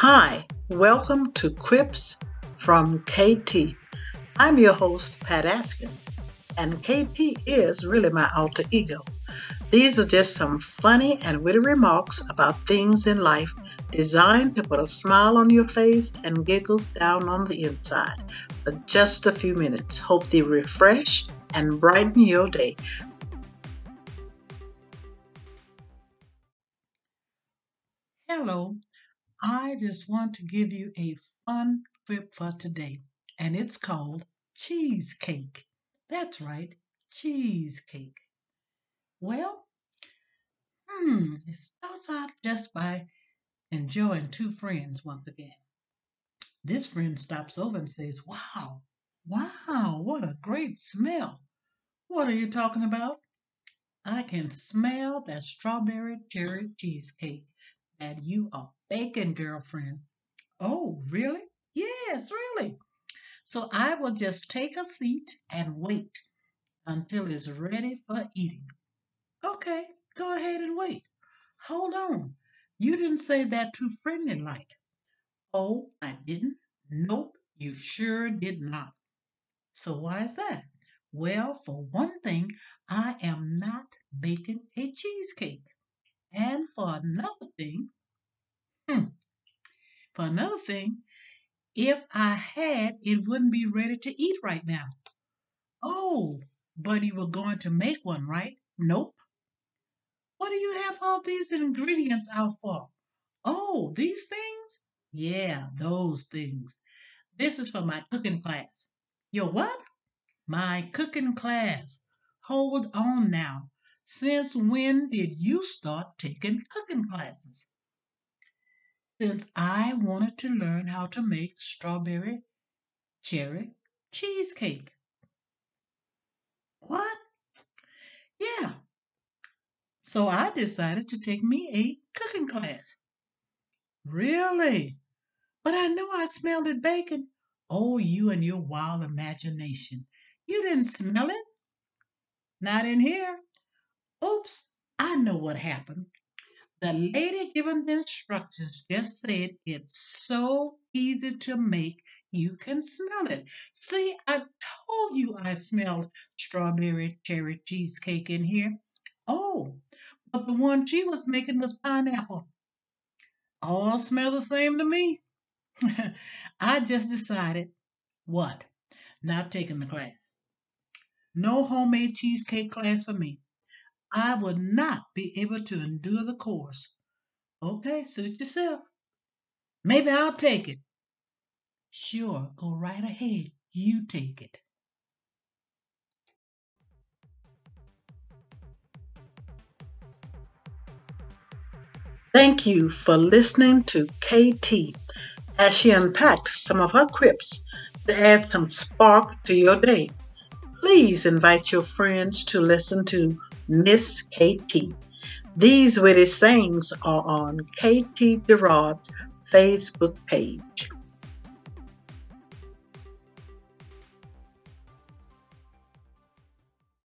Hi, welcome to Quips from KT. I'm your host, Pat Askins, and KT is really my alter ego. These are just some funny and witty remarks about things in life designed to put a smile on your face and giggles down on the inside for just a few minutes. Hope they refresh and brighten your day. Hello, I just want to give you a fun quip for today, and it's called cheesecake. That's right, cheesecake. Well, hmm, it starts out just by enjoying two friends once again. This friend stops over and says, Wow, wow, what a great smell. What are you talking about? I can smell that strawberry cherry cheesecake that you are baking, girlfriend. Oh, really? Yes, really. So I will just take a seat and wait until it's ready for eating. Okay, go ahead and wait. Hold on. You didn't say that too friendly like. Oh, I didn't? Nope, you sure did not. So why is that? Well, for one thing, I am not baking a cheesecake. And for another thing, for another thing, if I had, it wouldn't be ready to eat right now. Oh, but you were going to make one, right? Nope. What do you have all these ingredients out for? Oh, these things? Yeah, those things. This is for my cooking class. Your what? My cooking class. Hold on now. Since when did you start taking cooking classes? Since I wanted to learn how to make strawberry cherry cheesecake. What? Yeah. So I decided to take me a cooking class. Really? But I know I smelled it baking. Oh, you and your wild imagination. You didn't smell it? Not in here. Oops, I know what happened. The lady giving the instructions just said it's so easy to make, you can smell it. See, I told you I smelled strawberry cherry cheesecake in here. Oh, but the one she was making was pineapple. All smell the same to me. I just decided what? Not taking the class. No homemade cheesecake class for me. I would not be able to endure the course. Okay, suit yourself. Maybe I'll take it. Sure, go right ahead. You take it. Thank you for listening to KT as she unpacked some of her quips to add some spark to your day. Please invite your friends to listen to Miss KT. These witty sayings are on KT Gerard's Facebook page.